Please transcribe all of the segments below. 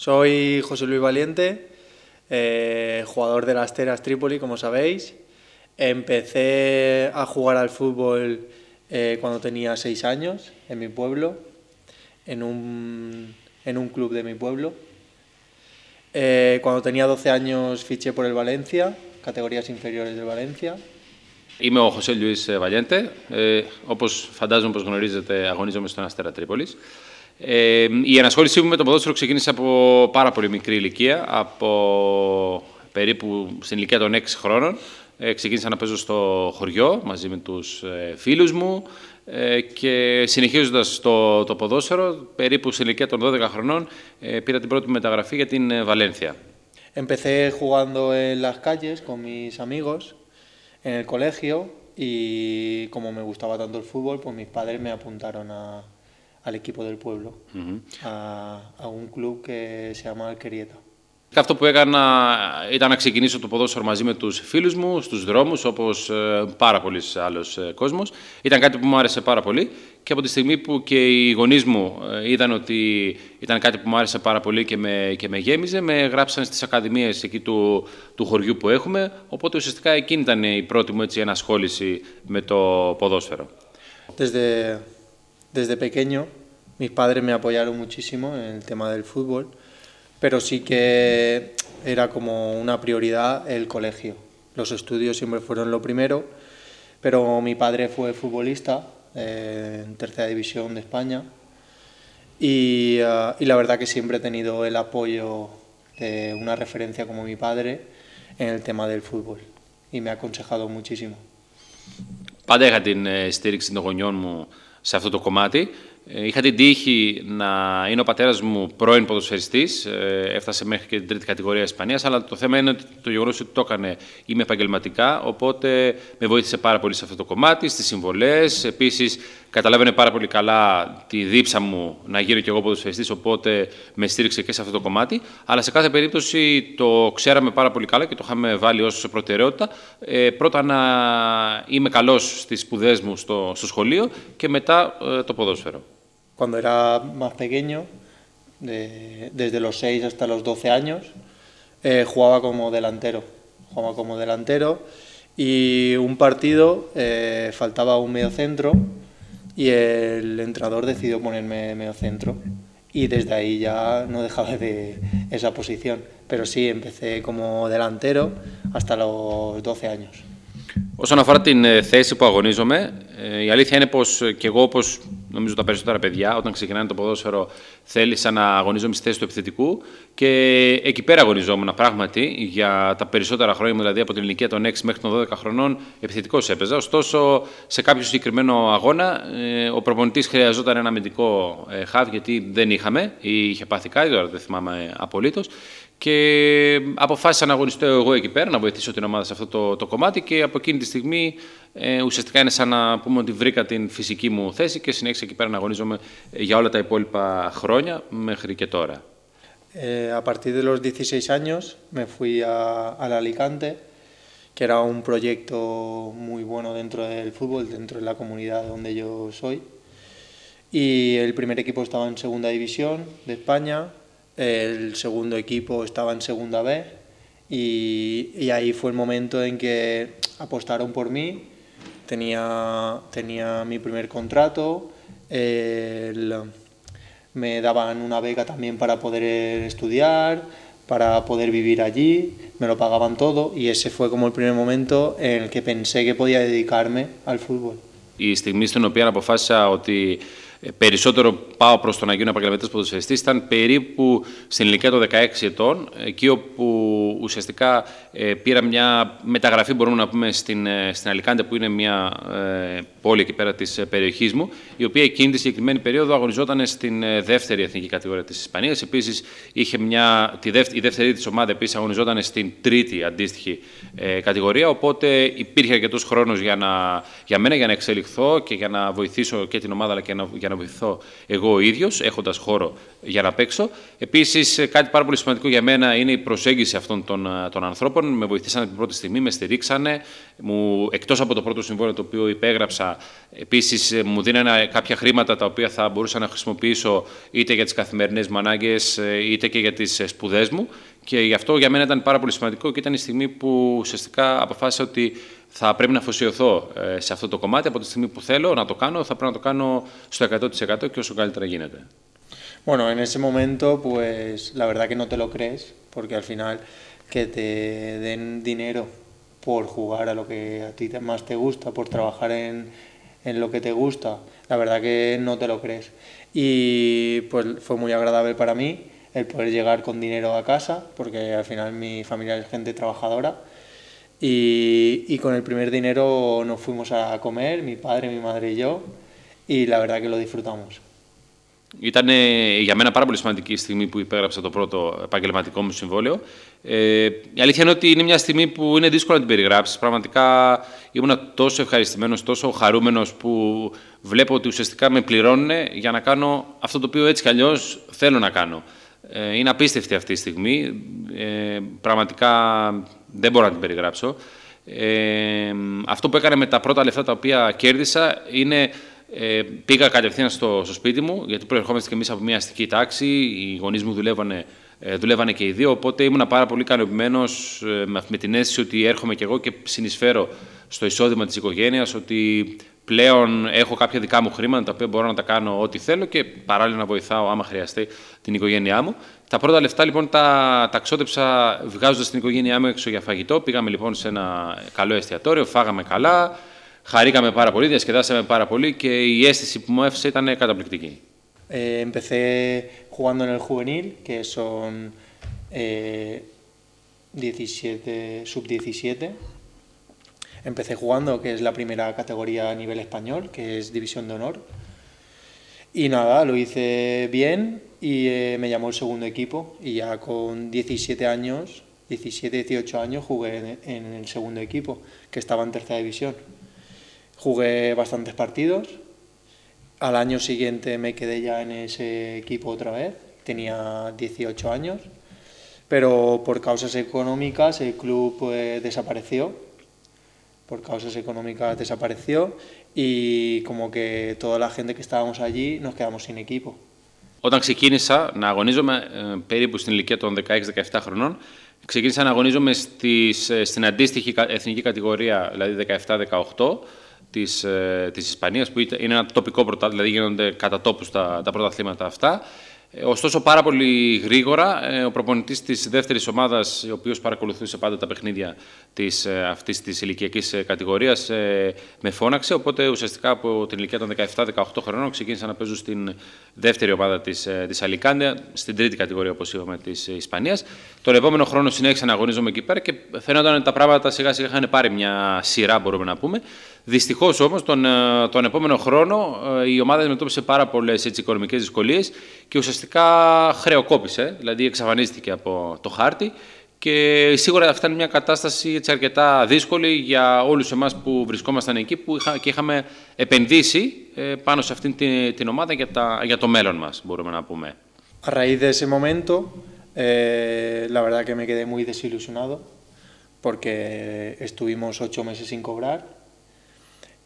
Soy José Luis Valiente, eh, jugador de las Teras Trípoli, como sabéis. Empecé a jugar al fútbol eh, cuando tenía seis años en mi pueblo, en un, en un club de mi pueblo. Eh, cuando tenía 12 años fiché por el Valencia, categorías inferiores del Valencia. Είμαι ο Χωσέ Λιούις Βαλιέντε. Ε, όπως φαντάζομαι όπως γνωρίζετε, αγωνίζομαι στον Αστέρα Τρίπολης. Ε, η ενασχόλησή μου με το ποδόσφαιρο ξεκίνησε από πάρα πολύ μικρή ηλικία, από περίπου στην ηλικία των 6 χρόνων. Ε, ξεκίνησα να παίζω στο χωριό μαζί με τους ε, φίλους μου ε, και συνεχίζοντας το, το ποδόσφαιρο, περίπου στην ηλικία των 12 χρονών, ε, πήρα την πρώτη μεταγραφή για την ε, Βαλένθια. Empecé jugando en las calles con mis amigos en el colegio y como me gustaba tanto el fútbol, pues mis padres me apuntaron a, al equipo del pueblo, a, a, un club que se llama Alquerieta. Και αυτό που έκανα ήταν να ξεκινήσω το ποδόσφαιρο μαζί με τους φίλους μου, στους δρόμους, όπως ε, πάρα πολλοί άλλος ε, κόσμος. Ήταν κάτι που μου άρεσε πάρα πολύ και από τη στιγμή που και οι γονείς μου ε, είδαν ότι ήταν κάτι που μου άρεσε πάρα πολύ και με, και με γέμιζε, με γράψαν στις ακαδημίες εκεί του, του χωριού που έχουμε, οπότε ουσιαστικά εκείνη ήταν η πρώτη μου έτσι, ενασχόληση με το ποδόσφαιρο. Desde desde pequeño mis padres me apoyaron muchísimo en el tema del fútbol, pero sí que era como una prioridad el colegio. Los estudios siempre fueron lo primero, pero mi padre fue futbolista eh, en tercera división de España y, uh, y la verdad que siempre he tenido el apoyo de una referencia como mi padre en el tema del fútbol y me ha aconsejado muchísimo. Padre, είχα την στήριξη των γονιών μου σε αυτό το κομμάτι. Ε, είχα την τύχη να είναι ο πατέρας μου πρώην ποδοσφαιριστής, ε, έφτασε μέχρι και την τρίτη κατηγορία Ισπανίας. Αλλά το θέμα είναι ότι το γεγονός ότι το έκανε είμαι επαγγελματικά, οπότε με βοήθησε πάρα πολύ σε αυτό το κομμάτι, στις συμβολές. Επίσης, καταλάβαινε πάρα πολύ καλά τη δίψα μου να γίνω κι εγώ ποδοσφαιριστής, οπότε με στήριξε και σε αυτό το κομμάτι. Αλλά σε κάθε περίπτωση το ξέραμε πάρα πολύ καλά και το είχαμε βάλει ως προτεραιότητα. Ε, πρώτα να είμαι καλός στις σπουδές μου στο, στο σχολείο και μετά ε, το ποδόσφαιρο. Cuando era más pequeño, de, desde los 6 hasta los 12 años, eh, jugaba como delantero. Jugaba como delantero y un partido eh, faltaba un mediocentro y el entrenador decidió ponerme mediocentro y desde ahí ya no dejaba de esa posición. Pero sí, empecé como delantero hasta los 12 años. Όσον αφορά την θέση που αγωνίζομαι, η αλήθεια είναι πως και εγώ, όπως νομίζω τα περισσότερα παιδιά, όταν ξεκινάνε το ποδόσφαιρο, θέλησα να αγωνίζομαι στη θέση του επιθετικού και εκεί πέρα αγωνιζόμουν πράγματι για τα περισσότερα χρόνια, δηλαδή από την ηλικία των 6 μέχρι των 12 χρονών, επιθετικός έπαιζα. Ωστόσο, σε κάποιο συγκεκριμένο αγώνα, ο προπονητής χρειαζόταν ένα αμυντικό χαβ, γιατί δεν είχαμε ή είχε πάθει κάτι, τώρα δεν θυμάμαι απολύτως. Και αποφάσισα να αγωνιστώ εγώ εκεί πέρα, να βοηθήσω την ομάδα σε αυτό το, το κομμάτι και από εκείνη τη στιγμή ε, ουσιαστικά είναι σαν να πούμε ότι βρήκα την φυσική μου θέση και συνέχισα εκεί πέρα να αγωνίζομαι για όλα τα υπόλοιπα χρόνια μέχρι και τώρα. Eh, a partir de los 16 años me fui a, al Alicante, que era un proyecto muy bueno dentro del fútbol, dentro de la comunidad donde yo soy. Y el primer equipo estaba en segunda división de España, el segundo equipo estaba en segunda B y, y, ahí fue el momento en que apostaron por mí, tenía, tenía mi primer contrato, el, me daban una beca también para poder estudiar, para poder vivir allí, me lo pagaban todo y ese fue como el primer momento en el que pensé que podía dedicarme al fútbol. Η στιγμή στην οποία αποφάσισα ότι περισσότερο πάω προς το να γίνω επαγγελματίας ποδοσφαιριστής ήταν περίπου στην ηλικία των 16 ετών, εκεί όπου ουσιαστικά ε, πήρα μια μεταγραφή, μπορούμε να πούμε, στην, ε, στην Αλικάντε, που είναι μια ε, πόλη εκεί πέρα της περιοχής μου, η οποία εκείνη τη συγκεκριμένη περίοδο αγωνιζόταν στην δεύτερη εθνική κατηγορία της Ισπανίας. Επίσης, είχε μια, τη δεύτερη, η δεύτερη της ομάδα επίσης αγωνιζόταν στην τρίτη αντίστοιχη κατηγορία, οπότε υπήρχε αρκετός χρόνος για, να, για μένα για να εξελιχθώ και για να βοηθήσω και την ομάδα αλλά και να, για να βοηθηθώ εγώ ο ίδιος, έχοντας χώρο για να παίξω. Επίσης, κάτι πάρα πολύ σημαντικό για μένα είναι η προσέγγιση αυτών των, των ανθρώπων. Με βοηθήσανε την πρώτη στιγμή, με στηρίξανε. Μου, εκτός από το πρώτο συμβόλαιο το οποίο υπέγραψα, επίσης μου δίνανε κάποια χρήματα τα οποία θα μπορούσα να χρησιμοποιήσω είτε για τις καθημερινές μου ανάγκε, είτε και για τις σπουδές μου. Και γι' αυτό για μένα ήταν πάρα πολύ σημαντικό και ήταν η στιγμή που ουσιαστικά αποφάσισα ότι θα πρέπει να αφοσιωθώ ε, σε αυτό το κομμάτι. Από τη στιγμή που θέλω να το κάνω, θα πρέπει να το κάνω στο 100% και όσο καλύτερα γίνεται. Bueno, en ese momento, pues la verdad que no te lo crees, porque al final que te den dinero por jugar a lo que a ti más te gusta, por trabajar en, en lo que te gusta, la verdad que no te lo crees. Y pues fue muy agradable para mí el poder llegar con dinero a casa, porque al final mi familia es gente trabajadora. Y, y, con el primer dinero nos fuimos a comer, mi padre, mi madre y yo, y la verdad que lo disfrutamos. Ήταν για μένα πάρα πολύ σημαντική στιγμή που υπέγραψα το πρώτο επαγγελματικό μου συμβόλαιο. Ε, η αλήθεια είναι ότι είναι μια στιγμή που είναι δύσκολο να την περιγράψεις. Πραγματικά ήμουν τόσο ευχαριστημένος, τόσο χαρούμενος που βλέπω ότι ουσιαστικά με πληρώνουν για να κάνω αυτό το οποίο έτσι κι αλλιώς θέλω να κάνω. Ε, είναι απίστευτη αυτή η στιγμή. Ε, πραγματικά δεν μπορώ να την περιγράψω. Ε, αυτό που έκανα με τα πρώτα λεφτά τα οποία κέρδισα είναι ε, πήγα κατευθείαν στο, στο σπίτι μου, γιατί προερχόμαστε και εμείς από μια αστική τάξη. Οι γονείς μου δουλεύανε, ε, δουλεύανε και οι δύο. Οπότε ήμουν πάρα πολύ ικανοποιημένος ε, με, με την αίσθηση ότι έρχομαι κι εγώ και συνεισφέρω στο εισόδημα της οικογένειας, ότι πλέον έχω κάποια δικά μου χρήματα τα οποία μπορώ να τα κάνω ό,τι θέλω και παράλληλα να βοηθάω άμα χρειαστεί την οικογένειά μου. Τα πρώτα λεφτά λοιπόν τα, τα ξόδεψα βγάζοντας την οικογένειά μου έξω για φαγητό. Πήγαμε λοιπόν σε ένα καλό εστιατόριο, φάγαμε καλά, χαρήκαμε πάρα πολύ, διασκεδάσαμε πάρα πολύ και η αίσθηση που μου έφυγε ήταν καταπληκτική. Ε, empecé jugando en el juvenil, que son eh, 17, sub-17, Empecé jugando, que es la primera categoría a nivel español, que es División de Honor. Y nada, lo hice bien y eh, me llamó el segundo equipo. Y ya con 17 años, 17, 18 años jugué en, el segundo equipo, que estaba en tercera división. Jugué bastantes partidos, al año siguiente me quedé ya en ese equipo otra vez, tenía 18 años, pero por causas económicas el club pues, desapareció por causas económicas desapareció y como que toda la gente que estábamos allí nos quedamos sin equipo. Όταν ξεκίνησα να αγωνίζομαι περίπου στην ηλικία των 16-17 χρονών, ξεκίνησα να αγωνίζομαι στις, στην αντίστοιχη εθνική κατηγορία, δηλαδή 17-18, της, της Ισπανίας, που είναι ένα τοπικό πρωτάθλημα, δηλαδή γίνονται κατά τόπους τα, τα πρωταθλήματα αυτά. Ε, ωστόσο, πάρα πολύ γρήγορα, ε, ο προπονητής της δεύτερης ομάδας, ο οποίος παρακολουθούσε πάντα τα παιχνίδια της, ε, αυτής της ηλικιακής κατηγορίας, με φώναξε. Οπότε, ουσιαστικά από την ηλικία των 17-18 χρονών, ξεκίνησα να παίζω στην δεύτερη ομάδα της της Αλικάντια, στην τρίτη κατηγορία, όπως είπαμε, της Ισπανίας. Τον επόμενο χρόνο συνέχισα να αγωνίζομαι εκεί πέρα και φαίνονταν ότι τα πράγματα σιγά σιγά είχαν πάρει μια σειρά, μπορούμε να πούμε. Δυστυχώς όμως, τον, ε, τον επόμενο χρόνο ε, η ομάδα αντιμετώπισε πάρα πολλές οικονομικές δυσκολίες και ουσιαστικά χρεοκόπησε, δηλαδή εξαφανίστηκε από το χάρτη. Και σίγουρα αυτή ήταν μια κατάσταση έτσι, αρκετά δύσκολη για όλους εμάς που βρισκόμασταν εκεί που είχα, και είχαμε επενδύσει ε, πάνω σε αυτήν την, την ομάδα για, τα, για το μέλλον μας, μπορούμε να πούμε. A raíz de ese momento, eh, la verdad que me quedé muy desilusionado porque estuvimos ocho meses sin cobrar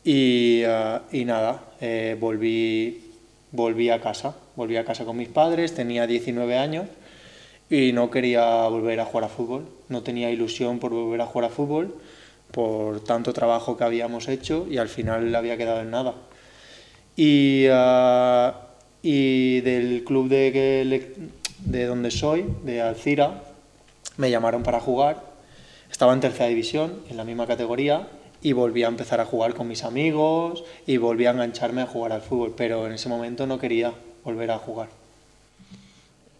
Y, uh, y nada, eh, volví, volví a casa, volví a casa con mis padres, tenía 19 años y no quería volver a jugar a fútbol, no tenía ilusión por volver a jugar a fútbol por tanto trabajo que habíamos hecho y al final había quedado en nada. Y, uh, y del club de, de donde soy, de Alcira, me llamaron para jugar, estaba en tercera división, en la misma categoría, y volví a empezar a jugar con mis amigos y volví a engancharme a jugar al fútbol, pero en ese momento no quería volver a jugar.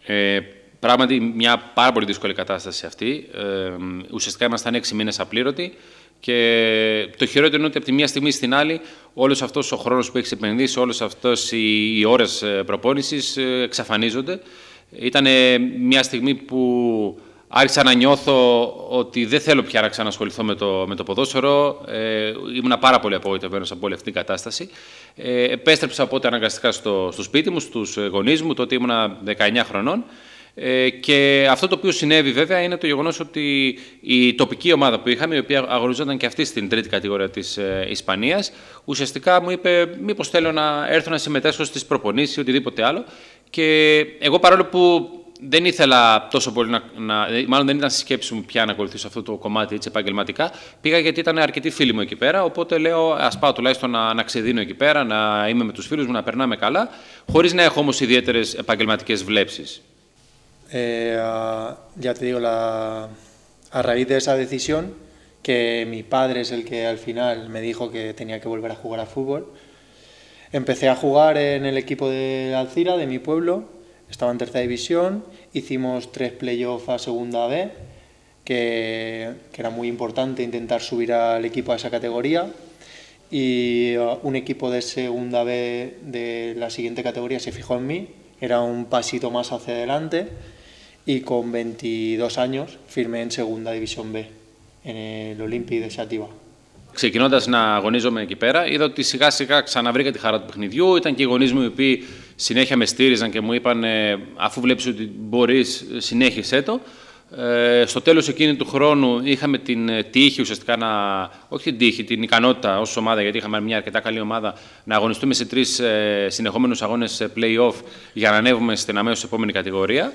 Ε, πράγματι, μια πάρα πολύ δύσκολη κατάσταση αυτή. Ε, ουσιαστικά ήμασταν έξι μήνες απλήρωτοι και το χειρότερο είναι ότι από τη μία στιγμή στην άλλη όλος αυτός ο χρόνος που έχεις επενδύσει, όλες αυτές οι, οι ώρες προπόνησης εξαφανίζονται. Ήταν μια στιγμή που άρχισα να νιώθω ότι δεν θέλω πια να ξανασχοληθώ με το, με το ποδόσφαιρο. Ε, ήμουν πάρα πολύ απογοητευμένος από όλη αυτή την κατάσταση. Ε, επέστρεψα οπότε αναγκαστικά στο, στο σπίτι μου, στους γονείς μου, τότε ήμουν 19 χρονών. Ε, και αυτό το οποίο συνέβη βέβαια είναι το γεγονός ότι η τοπική ομάδα που είχαμε, η οποία αγωνιζόταν και αυτή στην τρίτη κατηγορία της ε, Ισπανίας, ουσιαστικά μου είπε μήπως θέλω να έρθω να συμμετέσχω στις προπονήσεις ή οτιδήποτε άλλο. Και εγώ παρόλο που δεν ήθελα τόσο πολύ να, να. Μάλλον δεν ήταν στη σκέψη μου πια να ακολουθήσω αυτό το κομμάτι έτσι, επαγγελματικά. Πήγα γιατί ήταν αρκετοί φίλοι μου εκεί πέρα. Οπότε λέω, ας πάω τουλάχιστον να, να ξεδίνω εκεί πέρα, να είμαι με τους φίλους μου, να περνάμε καλά, χωρίς να έχω όμως ιδιαίτερες επαγγελματικές βλέψεις. Eh, ya te digo, la, a raíz de esa decisión, que mi padre es el que al final me dijo que tenía que volver a jugar a fútbol, empecé a jugar en el equipo de Alcira, de mi pueblo, estaba en tercera división, hicimos tres playoffs a segunda B, que, que, era muy importante intentar subir al equipo a esa categoría, y uh, un equipo de segunda B de la siguiente categoría se fijó en mí, era un pasito más hacia adelante, y con 22 años firmé en segunda división B, en el Olympic de Sativa. Ξεκινώντας να αγωνίζομαι εκεί πέρα, είδα ότι σιγά σιγά ξαναβρήκα τη χαρά του παιχνιδιού. Ήταν και οι γονείς μου οι οποίοι συνέχεια με στήριζαν και μου είπαν: Αφού βλέπεις ότι μπορείς, συνέχισε το. Ε, στο τέλος εκείνη του χρόνου είχαμε την τύχη ουσιαστικά να. Όχι την τύχη, την ικανότητα ως ομάδα, γιατί είχαμε μια αρκετά καλή ομάδα, να αγωνιστούμε σε τρεις ε, συνεχόμενους αγώνες play-off για να ανέβουμε στην αμέσως επόμενη κατηγορία.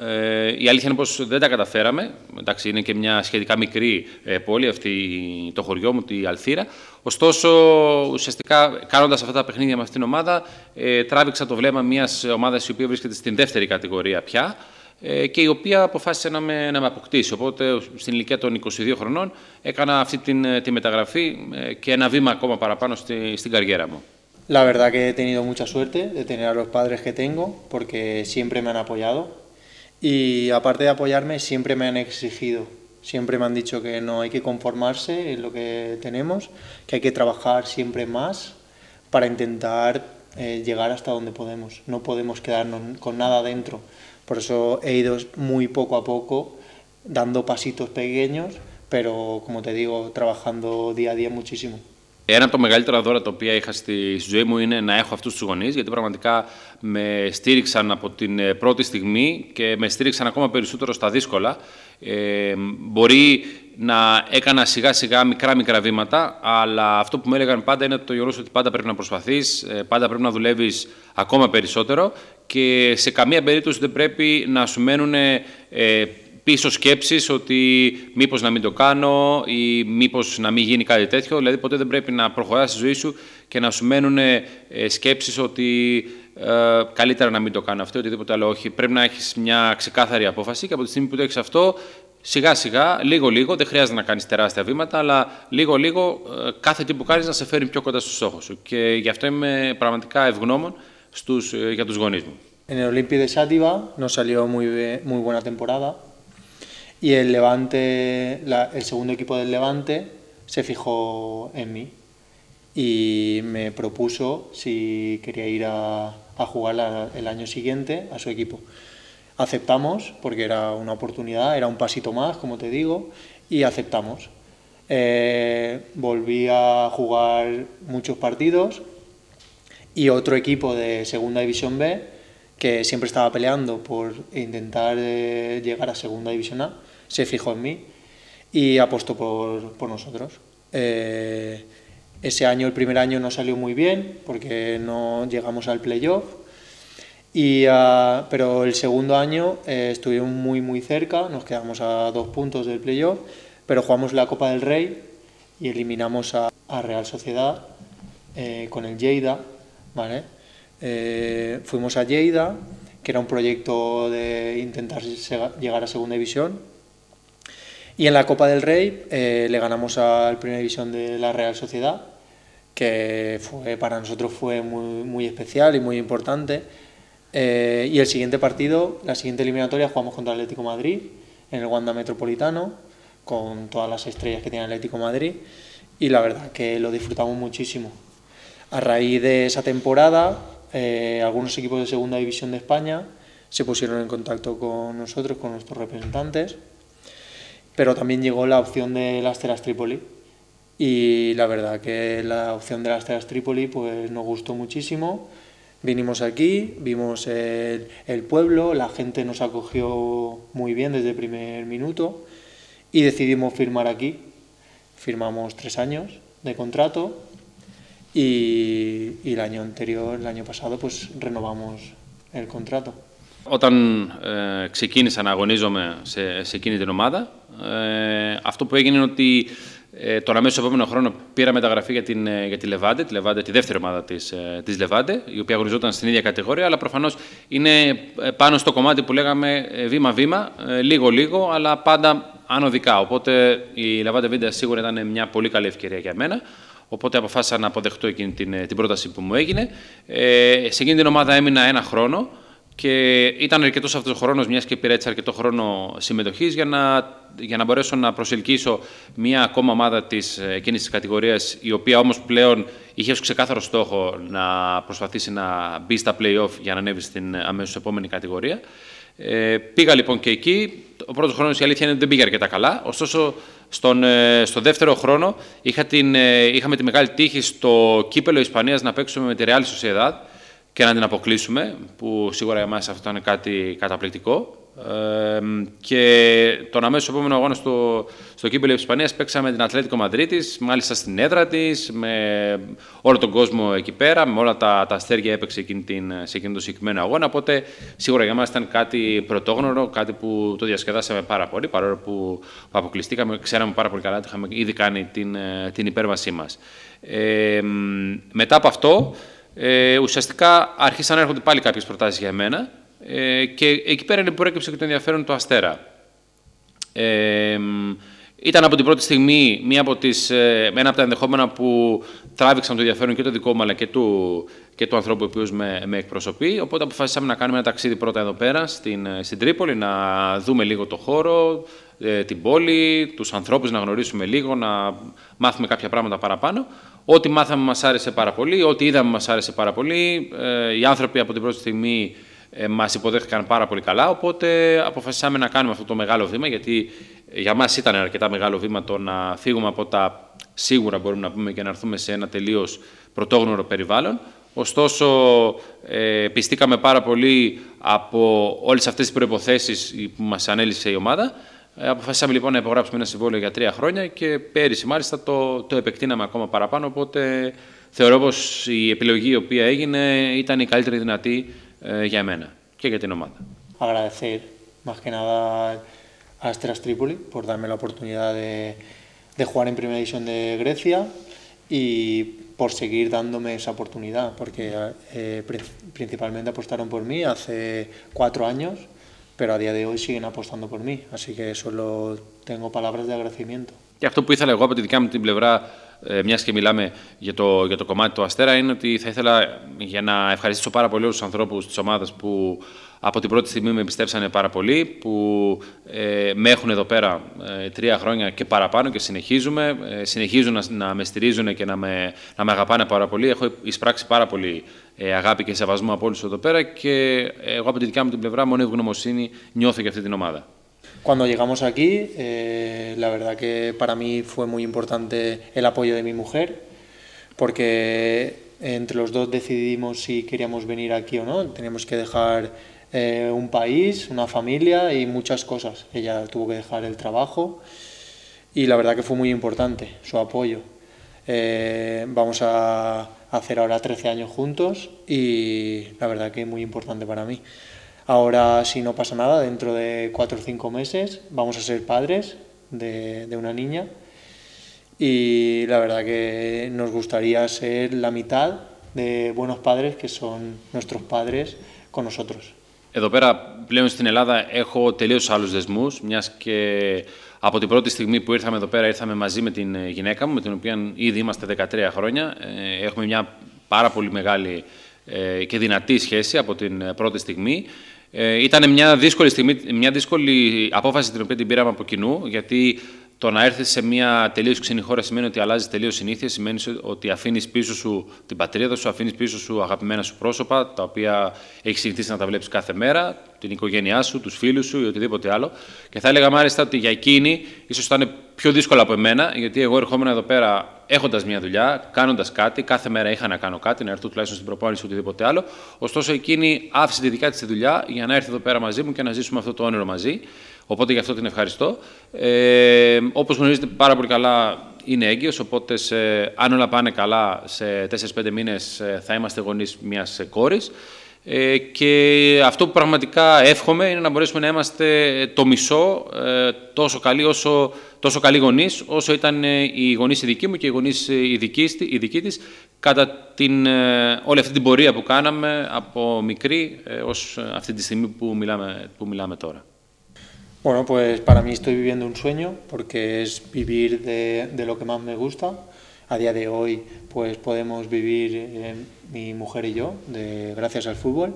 Ε, η αλήθεια είναι πως δεν τα καταφέραμε. Εντάξει, είναι και μια σχετικά μικρή ε, πόλη αυτή το χωριό μου, τη Αλθήρα. Ωστόσο, ουσιαστικά κάνοντας αυτά τα παιχνίδια με αυτήν την ομάδα, ε, τράβηξα το βλέμμα μιας ομάδας η οποία βρίσκεται στην δεύτερη κατηγορία πια ε, και η οποία αποφάσισε να με, να με αποκτήσει. Οπότε, στην ηλικία των 22 χρονών, έκανα αυτή την, τη μεταγραφή ε, και ένα βήμα ακόμα παραπάνω στη, στην καριέρα μου. La verdad que he tenido mucha suerte de tener a los padres que tengo, porque siempre me han apoyado. Y aparte de apoyarme, siempre me han exigido, siempre me han dicho que no hay que conformarse en lo que tenemos, que hay que trabajar siempre más para intentar eh, llegar hasta donde podemos. No podemos quedarnos con nada dentro. Por eso he ido muy poco a poco, dando pasitos pequeños, pero como te digo, trabajando día a día muchísimo. Ένα από τα μεγαλύτερα δώρα τα οποία είχα στη ζωή μου είναι να έχω αυτούς τους γονείς, γιατί πραγματικά με στήριξαν από την ε, πρώτη στιγμή και με στήριξαν ακόμα περισσότερο στα δύσκολα. Ε, μπορεί να έκανα σιγά σιγά μικρά μικρά βήματα, αλλά αυτό που μου έλεγαν πάντα είναι το γεγονός ότι πάντα πρέπει να προσπαθείς, ε, πάντα πρέπει να δουλεύεις ακόμα περισσότερο και σε καμία περίπτωση δεν πρέπει να σου μένουν ε, πίσω σκέψεις ότι μήπως να μην το κάνω ή μήπως να μην γίνει κάτι τέτοιο. Δηλαδή ποτέ δεν πρέπει να προχωράς στη ζωή σου και να σου μένουν ε, σκέψεις ότι ε, καλύτερα να μην το κάνω αυτό ή οτιδήποτε άλλο. Όχι, πρέπει να έχεις μια ξεκάθαρη απόφαση και από τη στιγμή που το έχεις αυτό, σιγά σιγά, λίγο λίγο, δεν χρειάζεται να κάνεις τεράστια βήματα, αλλά λίγο λίγο ε, κάθε τι που κάνεις να σε φέρει πιο κοντά στους στόχους σου. Και γι' αυτό είμαι πραγματικά ευγνώμων στους, ε, για τους γονείς μου. En el Olympique de Sátiva nos salió muy, muy buena temporada. Y el Levante, el segundo equipo del Levante se fijó en mí y me propuso si quería ir a, jugar el año siguiente a su equipo. Aceptamos porque era una oportunidad, era un pasito más, como te digo, y aceptamos. Eh, volví a jugar muchos partidos y otro equipo de Segunda División B que siempre estaba peleando por intentar eh, llegar a Segunda División A se fijó en mí y apostó por, por nosotros. Eh, ese año, el primer año, no salió muy bien porque no llegamos al playoff. Y, uh, pero el segundo año eh, estuvimos muy muy cerca, nos quedamos a dos puntos del playoff, pero jugamos la Copa del Rey y eliminamos a, a Real Sociedad eh, con el Lleida. ¿vale? Fuimos a Lleida, que era un proyecto de intentar llegar a segunda división, y en la Copa del Rey eh, le ganamos al Primera División de la Real Sociedad, que fue, para nosotros fue muy, muy especial y muy importante. Eh, y el siguiente partido, la siguiente eliminatoria, jugamos contra el Atlético Madrid en el Wanda Metropolitano, con todas las estrellas que tiene el Atlético Madrid, y la verdad que lo disfrutamos muchísimo. A raíz de esa temporada, eh, algunos equipos de Segunda División de España se pusieron en contacto con nosotros, con nuestros representantes, pero también llegó la opción de las Teras Trípoli y la verdad que la opción de las Teras Trípoli pues nos gustó muchísimo. Vinimos aquí, vimos el, el pueblo, la gente nos acogió muy bien desde el primer minuto y decidimos firmar aquí. Firmamos tres años de contrato y, y el año anterior, el año pasado, pues renovamos el contrato. Όταν ε, ξεκίνησα να αγωνίζομαι σε, σε εκείνη την ομάδα, ε, αυτό που έγινε είναι ότι ε, τον αμέσως επόμενο χρόνο πήρα μεταγραφή για, την, ε, για τη Λεβάντε, τη Λεβάντε, τη δεύτερη ομάδα της ε, της Λεβάντε, η οποία αγωνιζόταν στην ίδια κατηγορία, αλλά προφανώς είναι ε, πάνω στο κομμάτι που λέγαμε βήμα-βήμα, λίγο-λίγο, αλλά πάντα ανωδικά. Οπότε η Λεβάντε Βίντα σίγουρα ήταν μια πολύ καλή ευκαιρία για μένα. Οπότε αποφάσισα να αποδεχτώ εκείνη την, την πρόταση που μου έγινε. Ε, σε εκείνη την ομάδα έμεινα ένα χρόνο. Και ήταν αρκετός αυτός ο χρόνος, μιας και πήρα έτσι αρκετό χρόνο συμμετοχής, για να, για να μπορέσω να προσελκύσω μια ακόμα ομάδα της εκείνης της κατηγορίας, η οποία όμως πλέον είχε ως ξεκάθαρο στόχο να προσπαθήσει να μπει στα playoff για να ανέβει στην αμέσως επόμενη κατηγορία. Ε, πήγα λοιπόν και εκεί. Ο πρώτος χρόνος η αλήθεια είναι ότι δεν πήγε αρκετά καλά. Ωστόσο, στον, στο δεύτερο χρόνο είχα την, είχαμε τη μεγάλη τύχη στο κύπελο Ισπανίας να παίξουμε με τη Real Sociedad και να την αποκλείσουμε, που σίγουρα για μας αυτό ήταν κάτι καταπληκτικό. Ε, και τον αμέσως επόμενο αγώνα στο, στο κύπελο της Ισπανίας παίξαμε την Ατλέτικο Μαδρίτης, μάλιστα στην έδρα της, με όλο τον κόσμο εκεί πέρα, με όλα τα, τα αστέρια έπαιξε εκείνη την, σε εκείνο το συγκεκριμένο αγώνα, οπότε σίγουρα για μας ήταν κάτι πρωτόγνωρο, κάτι που το διασκεδάσαμε πάρα πολύ, παρόλο που, που αποκλειστήκαμε, ξέραμε πάρα πολύ καλά ότι είχαμε ήδη κάνει την, την υπέρβασή μας. Ε, μετά από αυτό, ε, ουσιαστικά άρχισαν να έρχονται πάλι κάποιες προτάσεις για μένα ε, και εκεί πέρα είναι που προέκυψε και το ενδιαφέρον του Αστέρα. Ε, ήταν από την πρώτη στιγμή μία από τις, ε, ένα από τα ενδεχόμενα που τράβηξαν το ενδιαφέρον και το δικό μου αλλά και του, και του ανθρώπου ο οποίος με, με εκπροσωπεί. Οπότε αποφασίσαμε να κάνουμε ένα ταξίδι πρώτα εδώ πέρα στην, στην Τρίπολη, να δούμε λίγο το χώρο, ε, την πόλη, τους ανθρώπους να γνωρίσουμε λίγο, να μάθουμε κάποια πράγματα παραπάνω. Ό,τι μάθαμε μας άρεσε πάρα πολύ, ό,τι είδαμε μας άρεσε πάρα πολύ. Ε, οι άνθρωποι από την πρώτη στιγμή ε, μας υποδέχτηκαν πάρα πολύ καλά, οπότε αποφασίσαμε να κάνουμε αυτό το μεγάλο βήμα, γιατί για μας ήταν αρκετά μεγάλο βήμα το να φύγουμε από τα σίγουρα μπορούμε να πούμε και να έρθουμε σε ένα τελείως πρωτόγνωρο περιβάλλον. Ωστόσο, ε, πιστήκαμε πάρα πολύ από όλες αυτές τις προϋποθέσεις που μας ανέλησε η ομάδα ε, αποφασίσαμε λοιπόν να υπογράψουμε ένα συμβόλαιο για τρία χρόνια και πέρυσι μάλιστα το, το επεκτείναμε ακόμα παραπάνω. Οπότε θεωρώ πως η επιλογή η οποία έγινε ήταν η καλύτερη δυνατή eh, Yamena. ¿Qué te nos? Agradecer más que nada a Astras Tripoli por darme la oportunidad de, de jugar en Primera División de Grecia y por seguir dándome esa oportunidad, porque eh, principalmente apostaron por mí hace cuatro años, pero a día de hoy siguen apostando por mí, así que solo tengo palabras de agradecimiento. Και αυτό που ήθελα εγώ από τη δικιά μου την πλευρά, ε, μιας και μιλάμε για το, για το κομμάτι του Αστέρα, είναι ότι θα ήθελα για να ευχαριστήσω πάρα πολύ όλους τους ανθρώπους της ομάδας που από την πρώτη στιγμή με εμπιστεύσανε πάρα πολύ, που ε, με έχουν εδώ πέρα ε, τρία χρόνια και παραπάνω και συνεχίζουμε. Ε, συνεχίζουν να, να με στηρίζουν και να με, να με αγαπάνε πάρα πολύ. Έχω εισπράξει πάρα πολύ ε, αγάπη και σεβασμό από όλους εδώ πέρα και εγώ από τη δικιά μου την πλευρά μόνο ευγνωμοσύνη νιώθω για αυτή την ομάδα. Cuando llegamos aquí, eh, la verdad que para mí fue muy importante el apoyo de mi mujer, porque entre los dos decidimos si queríamos venir aquí o no. Teníamos que dejar eh, un país, una familia y muchas cosas. Ella tuvo que dejar el trabajo y la verdad que fue muy importante su apoyo. Eh, vamos a hacer ahora 13 años juntos y la verdad que es muy importante para mí. Ahora, si no pasa nada, dentro de 4 o 5 meses vamos a ser padres de, de una niña y la verdad que nos gustaría ser la mitad de buenos padres que son nuestros padres con nosotros. Εδώ πέρα πλέον στην Ελλάδα έχω τελείω άλλου δεσμού, μια και από την πρώτη στιγμή που ήρθαμε εδώ πέρα ήρθαμε μαζί με την γυναίκα μου, με την οποία ήδη είμαστε 13 χρόνια. Ε, έχουμε μια πάρα πολύ μεγάλη ε, και δυνατή σχέση από την πρώτη στιγμή. Ε, ήταν μια δύσκολη, στιγμή, μια δύσκολη απόφαση την οποία την πήραμε από κοινού, γιατί το να έρθεις σε μια τελείως ξένη χώρα σημαίνει ότι αλλάζεις τελείως συνήθεια, σημαίνει ότι αφήνεις πίσω σου την πατρίδα σου, αφήνεις πίσω σου αγαπημένα σου πρόσωπα, τα οποία έχεις συνηθίσει να τα βλέπεις κάθε μέρα, την οικογένειά σου, τους φίλους σου ή οτιδήποτε άλλο. Και θα έλεγα μάλιστα ότι για εκείνη ίσως θα είναι πιο δύσκολο από εμένα, γιατί εγώ ερχόμουν εδώ πέρα έχοντας μια δουλειά, κάνοντας κάτι, κάθε μέρα είχα να κάνω κάτι, να έρθω τουλάχιστον στην προπόνηση ή οτιδήποτε άλλο. Ωστόσο, εκείνη άφησε τη δικιά της δουλειά για να έρθει εδώ πέρα μαζί μου και να ζήσουμε αυτό το όνειρο μαζί. Οπότε γι' αυτό την ευχαριστώ. Ε, Όπως γνωρίζετε πάρα πολύ καλά, είναι έγκυος, οπότε σε, αν όλα πάνε καλά, σε 4-5 μήνες ε, θα είμαστε γονείς μιας κόρης. Ε, και αυτό που πραγματικά εύχομαι είναι να μπορέσουμε να είμαστε το μισό ε, τόσο καλοί, όσο, τόσο καλοί γονείς, όσο ήταν οι γονείς οι δικοί μου και οι γονείς οι δικοί, οι δικοί της, κατά την, όλη αυτή την πορεία που κάναμε από μικρή ως αυτή τη στιγμή που μιλάμε, που μιλάμε τώρα. Bueno, pues para mí estoy viviendo un sueño porque es vivir de, lo que más me gusta. A día de hoy pues podemos vivir eh, mi mujer y yo gracias al fútbol.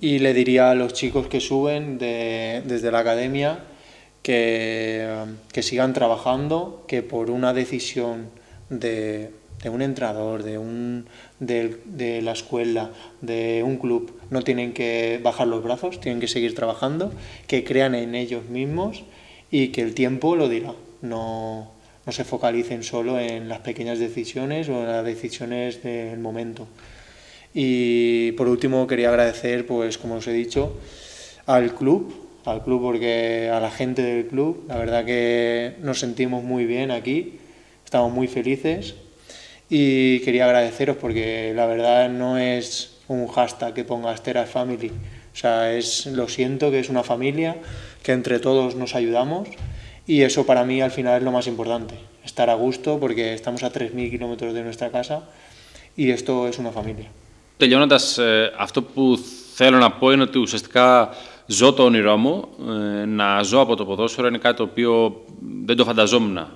Y le diría a los chicos que suben desde la academia que, que sigan trabajando, que por una decisión de, de un entrenador, de, un, de, la escuela, de un club, no tienen que bajar los brazos, tienen que seguir trabajando, que crean en ellos mismos y que el tiempo lo dirá. No, no se focalicen solo en las pequeñas decisiones o en las decisiones del momento. Y por último quería agradecer, pues como os he dicho, al club, al club porque a la gente del club, la verdad que nos sentimos muy bien aquí, estamos muy felices y quería agradeceros porque la verdad no es un hashtag que ponga Esteras Family. O sea, es, lo siento que es una familia, que entre todos nos ayudamos y eso para mí al final es lo más importante. Estar a gusto porque estamos a 3.000 kilómetros de nuestra casa y esto es una familia. Τελειώνοντας, ε, αυτό που θέλω να πω είναι ότι ουσιαστικά ζω το όνειρό μου. Ε, να ζω από το ποδόσφαιρο είναι κάτι το οποίο δεν το φανταζόμουν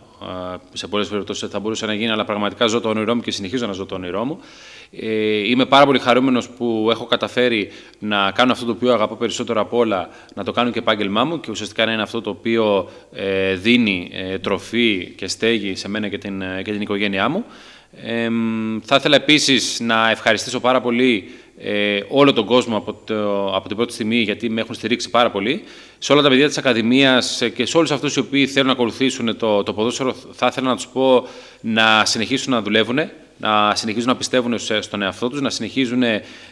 σε πολλές περιπτώσεις θα μπορούσε να γίνει, αλλά πραγματικά ζω το όνειρό μου και συνεχίζω να ζω το όνειρό μου. Ε, είμαι πάρα πολύ χαρούμενος που έχω καταφέρει να κάνω αυτό το οποίο αγαπώ περισσότερο από όλα, να το κάνω και επάγγελμά μου και ουσιαστικά να είναι αυτό το οποίο ε, δίνει ε, τροφή και στέγη σε μένα και την, και την οικογένειά μου. Ε, θα ήθελα επίσης να ευχαριστήσω πάρα πολύ ε, όλο τον κόσμο από, το, από την πρώτη στιγμή, γιατί με έχουν στηρίξει πάρα πολύ. Σε όλα τα παιδιά της Ακαδημίας ε, και σε όλους αυτούς οι οποίοι θέλουν να ακολουθήσουν το, το ποδόσφαιρο, θα ήθελα να τους πω να συνεχίσουν να δουλεύουν, να συνεχίζουν να πιστεύουν στον εαυτό τους, να συνεχίζουν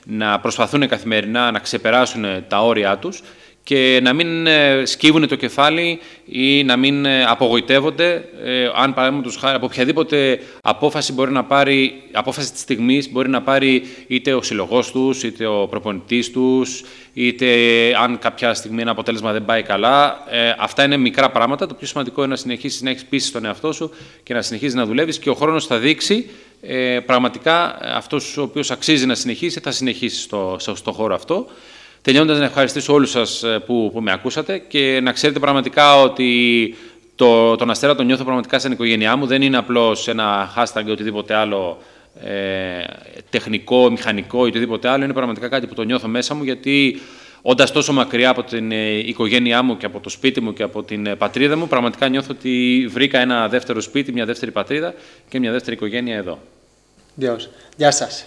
να προσπαθούν καθημερινά να ξεπεράσουν τα όρια τους και να μην ε, σκύβουν το κεφάλι ή να μην ε, απογοητεύονται ε, αν παραδείγματος χάρη από οποιαδήποτε απόφαση μπορεί να πάρει, απόφαση της στιγμής μπορεί να πάρει είτε ο συλλογό τους, είτε ο προπονητής τους, είτε αν κάποια στιγμή ένα αποτέλεσμα δεν πάει καλά. αυτά είναι μικρά πράγματα. Το πιο σημαντικό είναι να συνεχίσεις να έχεις πίστη στον εαυτό σου και να συνεχίζεις να δουλεύεις και ο χρόνος θα δείξει πραγματικά αυτός ο οποίος αξίζει να συνεχίσει θα συνεχίσει στο, στο χώρο αυτό. Τελειώνοντας να ευχαριστήσω όλους σας ε, που, που με ακούσατε και να ξέρετε πραγματικά ότι το, τον Αστέρα τον νιώθω πραγματικά σαν οικογένειά μου. Δεν είναι απλώς ένα hashtag ή οτιδήποτε άλλο ε, τεχνικό, μηχανικό ή οτιδήποτε άλλο. Είναι πραγματικά κάτι που το νιώθω μέσα μου γιατί όντας τόσο μακριά από την ε, οικογένειά μου και από το σπίτι μου και από την ε, πατρίδα μου, πραγματικά νιώθω ότι βρήκα ένα δεύτερο σπίτι, μια δεύτερη πατρίδα και μια δεύτερη οικογένεια εδώ. Γεια σας.